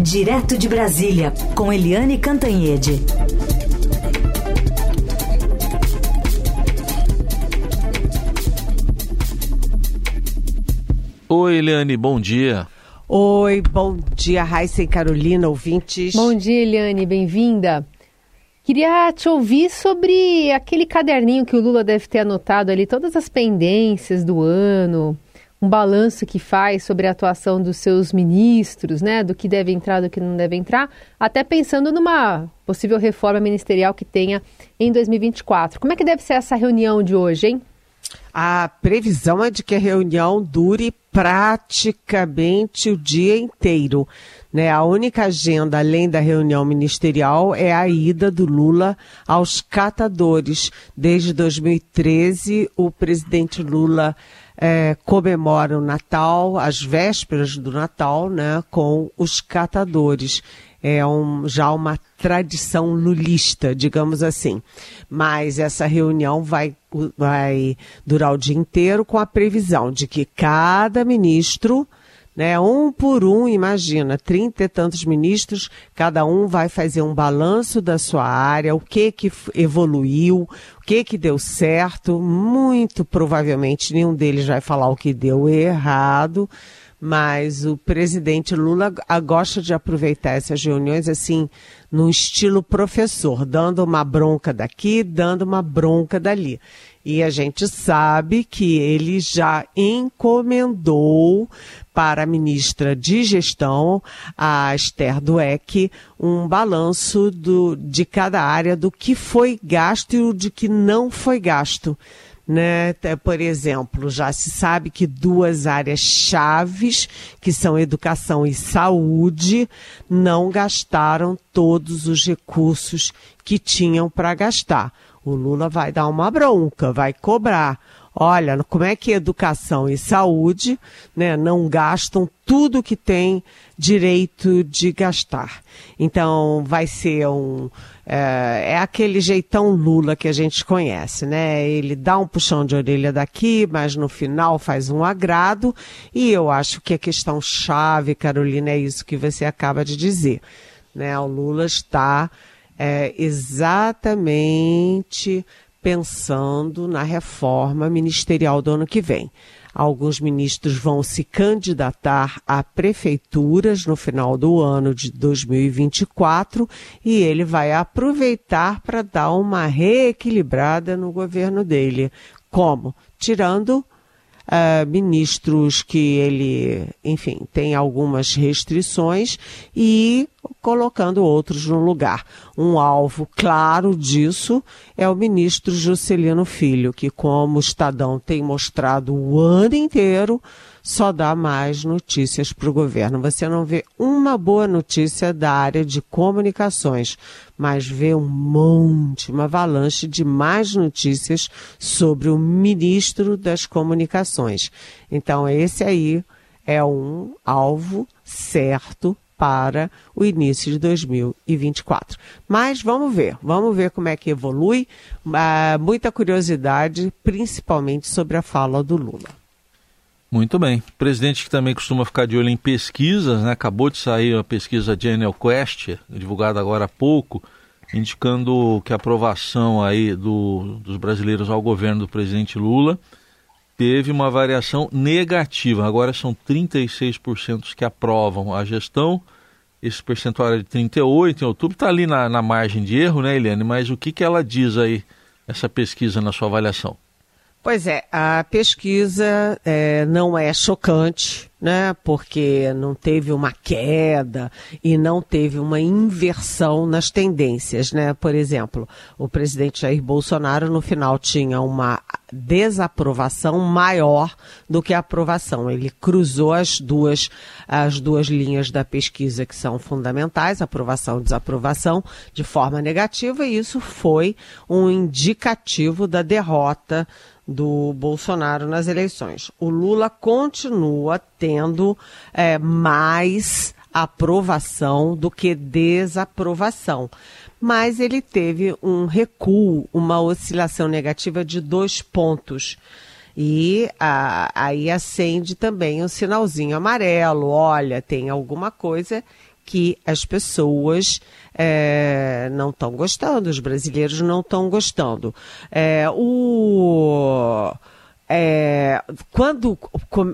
Direto de Brasília, com Eliane Cantanhede. Oi, Eliane, bom dia. Oi, bom dia, Raíssa e Carolina, ouvintes. Bom dia, Eliane, bem-vinda. Queria te ouvir sobre aquele caderninho que o Lula deve ter anotado ali, todas as pendências do ano, um balanço que faz sobre a atuação dos seus ministros, né, do que deve entrar, do que não deve entrar, até pensando numa possível reforma ministerial que tenha em 2024. Como é que deve ser essa reunião de hoje, hein? A previsão é de que a reunião dure praticamente o dia inteiro. Né? A única agenda, além da reunião ministerial, é a ida do Lula aos catadores. Desde 2013, o presidente Lula é, comemora o Natal, as vésperas do Natal, né, com os catadores. É um, já uma tradição lulista, digamos assim. Mas essa reunião vai, vai durar o dia inteiro com a previsão de que cada ministro né? Um por um, imagina, trinta e tantos ministros, cada um vai fazer um balanço da sua área, o que que evoluiu, o que que deu certo, muito provavelmente nenhum deles vai falar o que deu errado, mas o presidente Lula gosta de aproveitar essas reuniões assim, no estilo professor, dando uma bronca daqui, dando uma bronca dali. E a gente sabe que ele já encomendou para a ministra de Gestão, a Esther Dueck, um balanço do, de cada área do que foi gasto e o de que não foi gasto. Né? Por exemplo, já se sabe que duas áreas chaves, que são educação e saúde, não gastaram todos os recursos que tinham para gastar o Lula vai dar uma bronca, vai cobrar. Olha, como é que educação e saúde né, não gastam tudo que tem direito de gastar. Então, vai ser um. É, é, aquele jeitão Lula que a gente conhece, né? Ele dá um puxão de orelha daqui, mas no final faz um agrado. E eu acho que a questão chave, Carolina, é isso que você acaba de dizer. Né? O Lula está é, exatamente pensando na reforma ministerial do ano que vem. Alguns ministros vão se candidatar a prefeituras no final do ano de 2024 e ele vai aproveitar para dar uma reequilibrada no governo dele. Como? Tirando uh, ministros que ele, enfim, tem algumas restrições e colocando outros no lugar. Um alvo claro disso é o ministro Juscelino Filho, que, como o Estadão tem mostrado o ano inteiro, só dá mais notícias para o governo. Você não vê uma boa notícia da área de comunicações, mas vê um monte, uma avalanche de mais notícias sobre o ministro das comunicações. Então, esse aí é um alvo certo para o início de 2024. Mas vamos ver, vamos ver como é que evolui. Uh, muita curiosidade, principalmente sobre a fala do Lula. Muito bem. Presidente que também costuma ficar de olho em pesquisas, né? Acabou de sair a pesquisa Genial Quest, divulgada agora há pouco, indicando que a aprovação aí do, dos brasileiros ao governo do presidente Lula teve uma variação negativa. Agora são 36% que aprovam a gestão. Esse percentual é de 38 em outubro. Está ali na, na margem de erro, né, Eliane? Mas o que, que ela diz aí, essa pesquisa, na sua avaliação? Pois é, a pesquisa é, não é chocante, né? Porque não teve uma queda e não teve uma inversão nas tendências, né? Por exemplo, o presidente Jair Bolsonaro no final tinha uma desaprovação maior do que a aprovação. Ele cruzou as duas as duas linhas da pesquisa que são fundamentais, aprovação e desaprovação, de forma negativa, e isso foi um indicativo da derrota do Bolsonaro nas eleições. O Lula continua tendo é, mais aprovação do que desaprovação. Mas ele teve um recuo, uma oscilação negativa de dois pontos. E a, aí acende também um sinalzinho amarelo. Olha, tem alguma coisa que as pessoas é, não estão gostando, os brasileiros não estão gostando. É, o, é, quando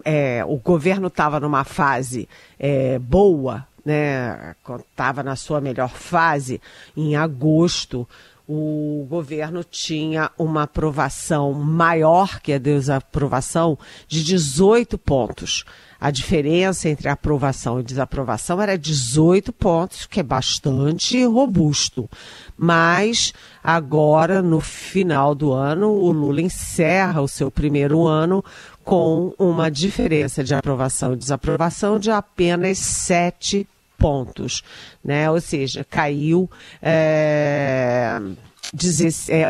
é, o governo estava numa fase é, boa, né, estava na sua melhor fase, em agosto, o governo tinha uma aprovação maior que a desaprovação de 18 pontos. A diferença entre aprovação e desaprovação era 18 pontos, que é bastante robusto. Mas agora, no final do ano, o Lula encerra o seu primeiro ano com uma diferença de aprovação e desaprovação de apenas 7 pontos, né? Ou seja, caiu é,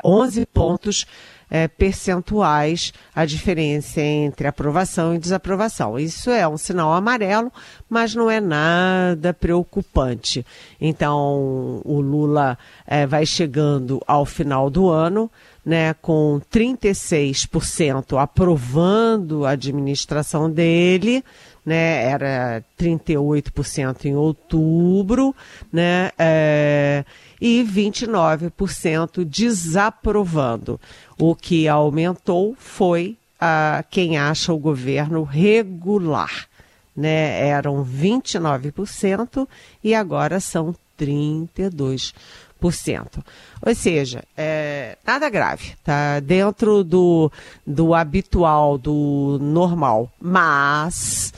11 pontos é, percentuais a diferença entre aprovação e desaprovação. Isso é um sinal amarelo, mas não é nada preocupante. Então, o Lula é, vai chegando ao final do ano. Né, com 36% aprovando a administração dele, né, era 38% em outubro, né, é, e 29% desaprovando. O que aumentou foi a quem acha o governo regular. Né? Eram 29% e agora são 32%. Ou seja, é, nada grave, tá dentro do, do habitual, do normal, mas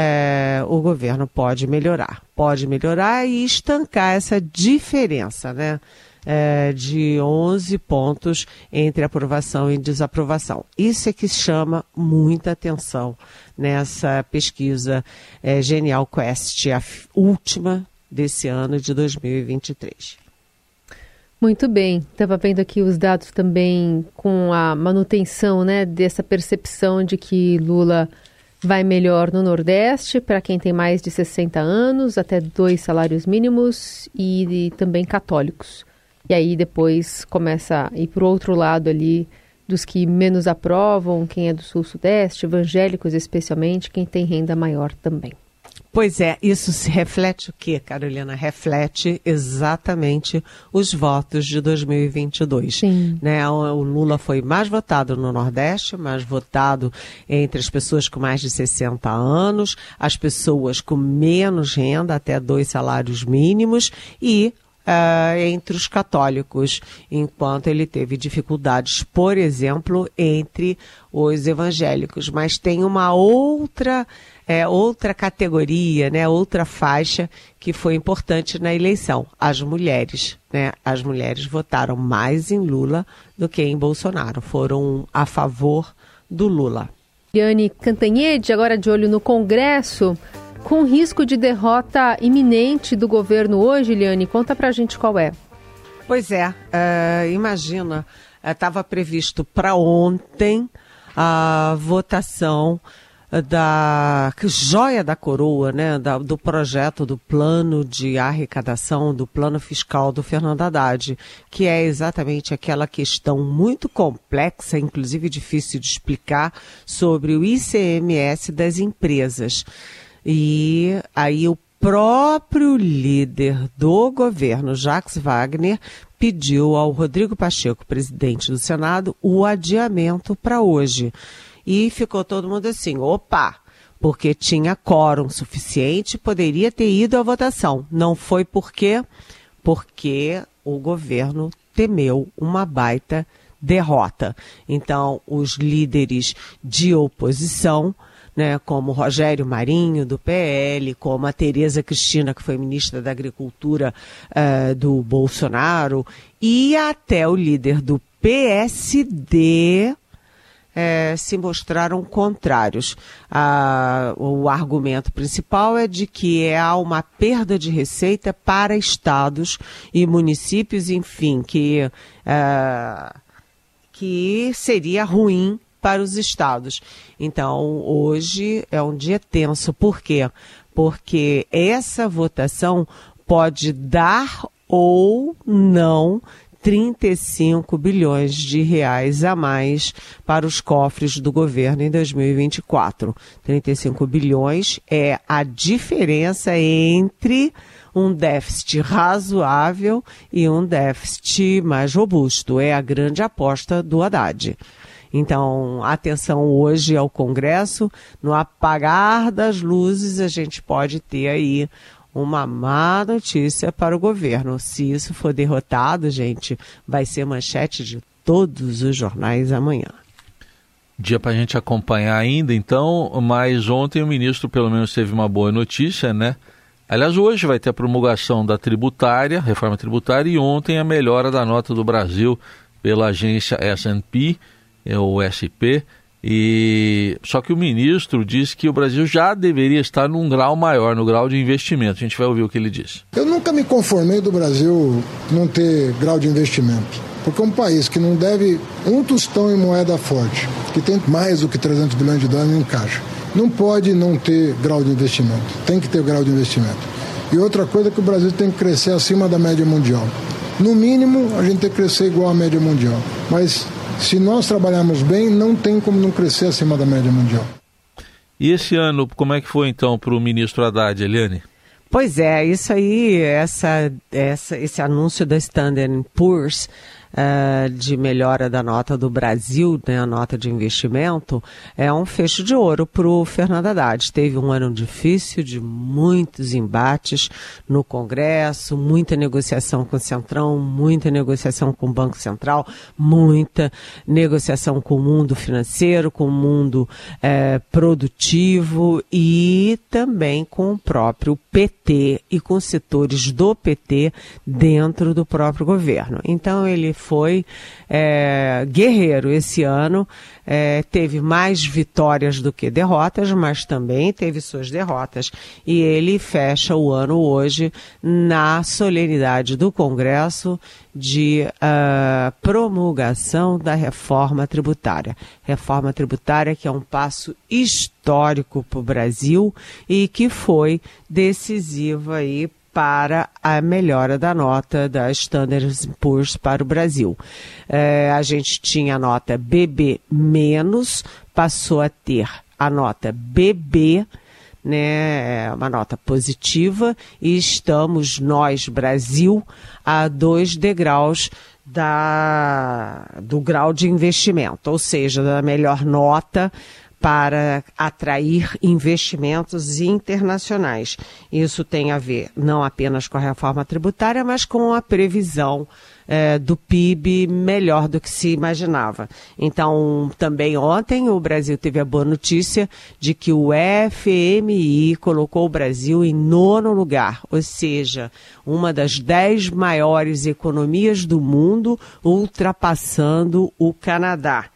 é, o governo pode melhorar. Pode melhorar e estancar essa diferença, né? É, de 11 pontos entre aprovação e desaprovação. Isso é que chama muita atenção nessa pesquisa é, Genial Quest, a última desse ano de 2023. Muito bem, estava vendo aqui os dados também com a manutenção né, dessa percepção de que Lula Vai melhor no Nordeste, para quem tem mais de 60 anos, até dois salários mínimos e, e também católicos. E aí depois começa a ir para o outro lado ali dos que menos aprovam, quem é do Sul-Sudeste, evangélicos especialmente, quem tem renda maior também. Pois é, isso se reflete o quê, Carolina? Reflete exatamente os votos de 2022. Sim. Né? O Lula foi mais votado no Nordeste, mais votado entre as pessoas com mais de 60 anos, as pessoas com menos renda, até dois salários mínimos, e Uh, entre os católicos, enquanto ele teve dificuldades, por exemplo, entre os evangélicos. Mas tem uma outra é, outra categoria, né, outra faixa que foi importante na eleição, as mulheres. Né? As mulheres votaram mais em Lula do que em Bolsonaro, foram a favor do Lula. Liane Cantanhede, agora de olho no Congresso, com risco de derrota iminente do governo hoje, Liane, conta pra gente qual é. Pois é, uh, imagina, estava uh, previsto para ontem a votação da joia da coroa, né, da, do projeto do plano de arrecadação, do plano fiscal do Fernando Haddad, que é exatamente aquela questão muito complexa, inclusive difícil de explicar, sobre o ICMS das empresas. E aí o próprio líder do governo, Jacques Wagner, pediu ao Rodrigo Pacheco, presidente do Senado, o adiamento para hoje. E ficou todo mundo assim: opa, porque tinha quórum suficiente, poderia ter ido à votação. Não foi por quê? Porque o governo temeu uma baita derrota. Então, os líderes de oposição, né, como Rogério Marinho, do PL, como a Tereza Cristina, que foi ministra da Agricultura uh, do Bolsonaro, e até o líder do PSD, é, se mostraram contrários. O argumento principal é de que há uma perda de receita para estados e municípios, enfim, que, é, que seria ruim para os estados. Então, hoje é um dia tenso. Por quê? Porque essa votação pode dar ou não 35 bilhões de reais a mais para os cofres do governo em 2024. 35 bilhões é a diferença entre um déficit razoável e um déficit mais robusto. É a grande aposta do Haddad. Então, atenção hoje ao Congresso, no apagar das luzes, a gente pode ter aí uma má notícia para o governo. Se isso for derrotado, gente, vai ser manchete de todos os jornais amanhã. Dia para a gente acompanhar ainda, então, mas ontem o ministro pelo menos teve uma boa notícia, né? Aliás, hoje vai ter a promulgação da tributária, reforma tributária, e ontem a melhora da nota do Brasil pela agência S&P, é o SP, e só que o ministro disse que o Brasil já deveria estar num grau maior, no grau de investimento. A gente vai ouvir o que ele disse. Eu nunca me conformei do Brasil não ter grau de investimento. Porque um país que não deve um tostão em moeda forte, que tem mais do que 300 bilhões de dólares em caixa, não pode não ter grau de investimento. Tem que ter grau de investimento. E outra coisa é que o Brasil tem que crescer acima da média mundial. No mínimo, a gente tem que crescer igual à média mundial. Mas se nós trabalharmos bem, não tem como não crescer acima da média mundial. E esse ano, como é que foi então para o ministro Haddad, Eliane? Pois é, isso aí, essa, essa, esse anúncio da Standard Poor's uh, de melhora da nota do Brasil, né, a nota de investimento, é um fecho de ouro para o Fernando Haddad. Teve um ano difícil, de muitos embates no Congresso, muita negociação com o Centrão, muita negociação com o Banco Central, muita negociação com o mundo financeiro, com o mundo eh, produtivo e também com o próprio PT e com setores do PT dentro do próprio governo. Então ele foi é, guerreiro esse ano, é, teve mais vitórias do que derrotas, mas também teve suas derrotas. E ele fecha o ano hoje na solenidade do Congresso de uh, promulgação da reforma tributária. Reforma tributária que é um passo histórico para o Brasil e que foi decisiva aí para a melhora da nota da Standard Poor's para o Brasil. É, a gente tinha a nota BB passou a ter a nota BB, né, é uma nota positiva, e estamos, nós, Brasil, a dois degraus da, do grau de investimento, ou seja, da melhor nota para atrair investimentos internacionais. Isso tem a ver não apenas com a reforma tributária, mas com a previsão é, do PIB melhor do que se imaginava. Então, também ontem o Brasil teve a boa notícia de que o FMI colocou o Brasil em nono lugar, ou seja, uma das dez maiores economias do mundo, ultrapassando o Canadá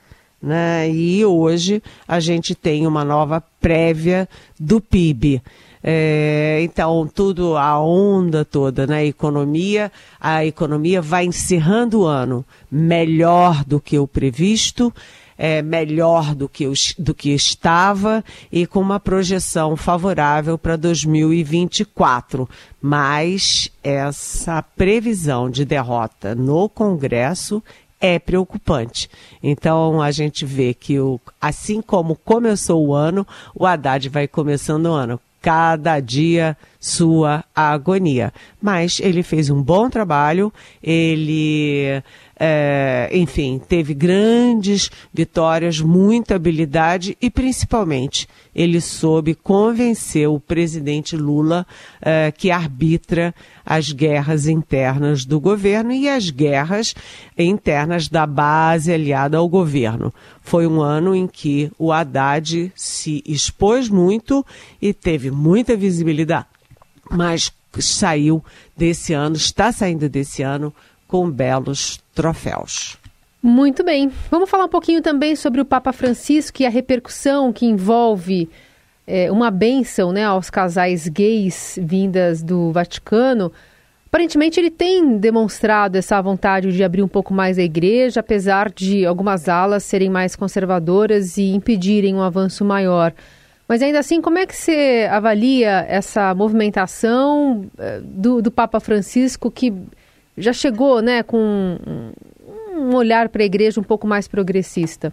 né? E hoje a gente tem uma nova prévia do PIB. É, então, tudo, a onda toda na né? economia, a economia vai encerrando o ano melhor do que o previsto, é, melhor do que, os, do que estava e com uma projeção favorável para 2024. Mas essa previsão de derrota no Congresso é preocupante. Então a gente vê que o, assim como começou o ano, o Haddad vai começando o ano. Cada dia sua agonia. Mas ele fez um bom trabalho, ele é, enfim, teve grandes vitórias, muita habilidade e, principalmente, ele soube convencer o presidente Lula, é, que arbitra as guerras internas do governo e as guerras internas da base aliada ao governo. Foi um ano em que o Haddad se expôs muito e teve muita visibilidade, mas saiu desse ano, está saindo desse ano com belos troféus. Muito bem. Vamos falar um pouquinho também sobre o Papa Francisco e a repercussão que envolve é, uma bênção né, aos casais gays vindas do Vaticano. Aparentemente, ele tem demonstrado essa vontade de abrir um pouco mais a igreja, apesar de algumas alas serem mais conservadoras e impedirem um avanço maior. Mas ainda assim, como é que você avalia essa movimentação é, do, do Papa Francisco que já chegou né, com um olhar para a igreja um pouco mais progressista.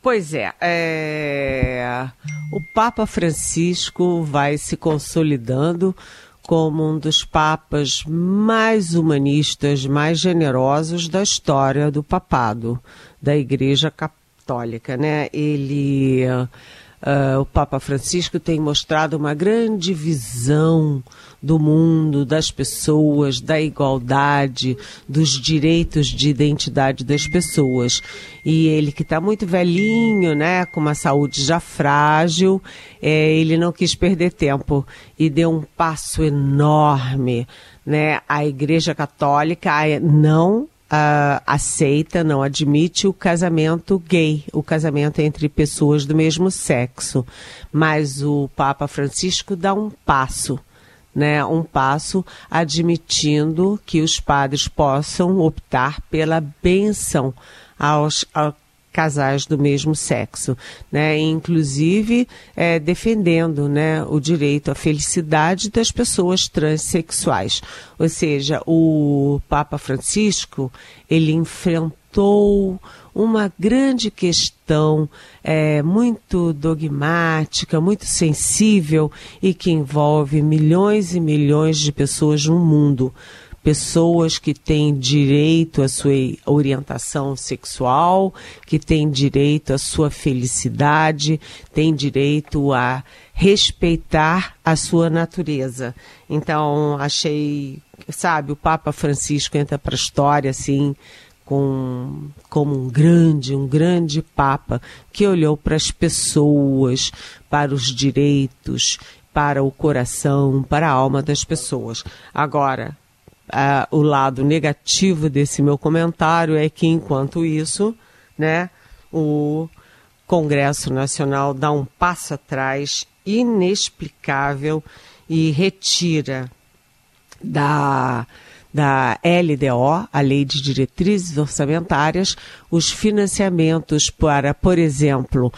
Pois é, é, o Papa Francisco vai se consolidando como um dos papas mais humanistas, mais generosos da história do papado, da Igreja Católica, né? Ele Uh, o Papa Francisco tem mostrado uma grande visão do mundo, das pessoas, da igualdade, dos direitos de identidade das pessoas. E ele que está muito velhinho, né, com uma saúde já frágil, é, ele não quis perder tempo e deu um passo enorme, né? A Igreja Católica não uh, aceita, não admite o casamento gay, o casamento entre pessoas do mesmo sexo. Mas o Papa Francisco dá um passo. Né, um passo admitindo que os padres possam optar pela benção aos, aos casais do mesmo sexo, né? Inclusive é, defendendo, né, o direito à felicidade das pessoas transexuais. Ou seja, o Papa Francisco ele enfrentou uma grande questão é, muito dogmática, muito sensível e que envolve milhões e milhões de pessoas no mundo pessoas que têm direito à sua orientação sexual, que têm direito à sua felicidade, têm direito a respeitar a sua natureza. Então, achei, sabe, o Papa Francisco entra para a história assim, com, como um grande, um grande Papa que olhou para as pessoas, para os direitos, para o coração, para a alma das pessoas. Agora, uh, o lado negativo desse meu comentário é que, enquanto isso, né, o Congresso Nacional dá um passo atrás inexplicável e retira da da LDO, a Lei de Diretrizes Orçamentárias, os financiamentos para, por exemplo,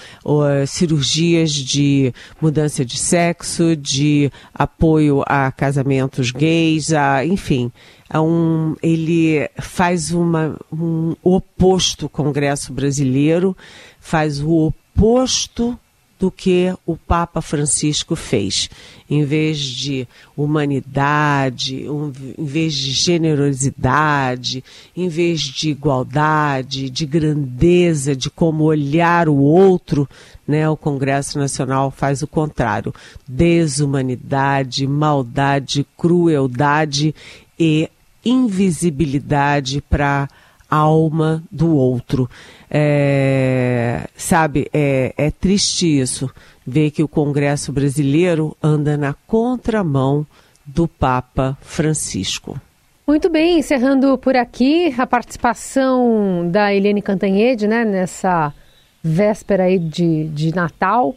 cirurgias de mudança de sexo, de apoio a casamentos gays, a, enfim. Um, ele faz uma, um oposto Congresso brasileiro, faz o oposto do que o Papa Francisco fez. Em vez de humanidade, em vez de generosidade, em vez de igualdade, de grandeza, de como olhar o outro, né, o Congresso Nacional faz o contrário. Desumanidade, maldade, crueldade e invisibilidade para alma do outro. É, sabe, é, é triste isso, ver que o Congresso brasileiro anda na contramão do Papa Francisco. Muito bem, encerrando por aqui a participação da Eliane Cantanhede, né, nessa véspera aí de, de Natal.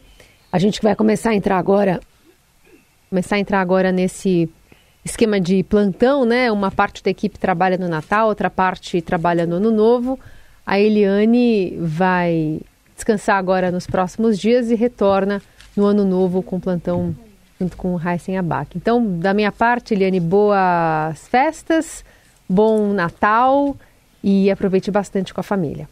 A gente vai começar a entrar agora, começar a entrar agora nesse esquema de plantão, né? Uma parte da equipe trabalha no Natal, outra parte trabalha no Ano Novo. A Eliane vai descansar agora nos próximos dias e retorna no Ano Novo com plantão junto com o Heisen Abac. Então, da minha parte, Eliane, boas festas, bom Natal e aproveite bastante com a família.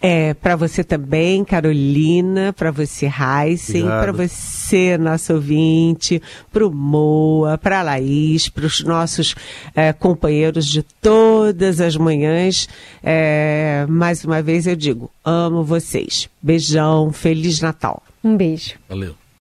É, para você também, Carolina, para você, Heisen, para você, nosso ouvinte, para o Moa, para a Laís, para os nossos é, companheiros de todas as manhãs. É, mais uma vez eu digo, amo vocês. Beijão, Feliz Natal. Um beijo. Valeu.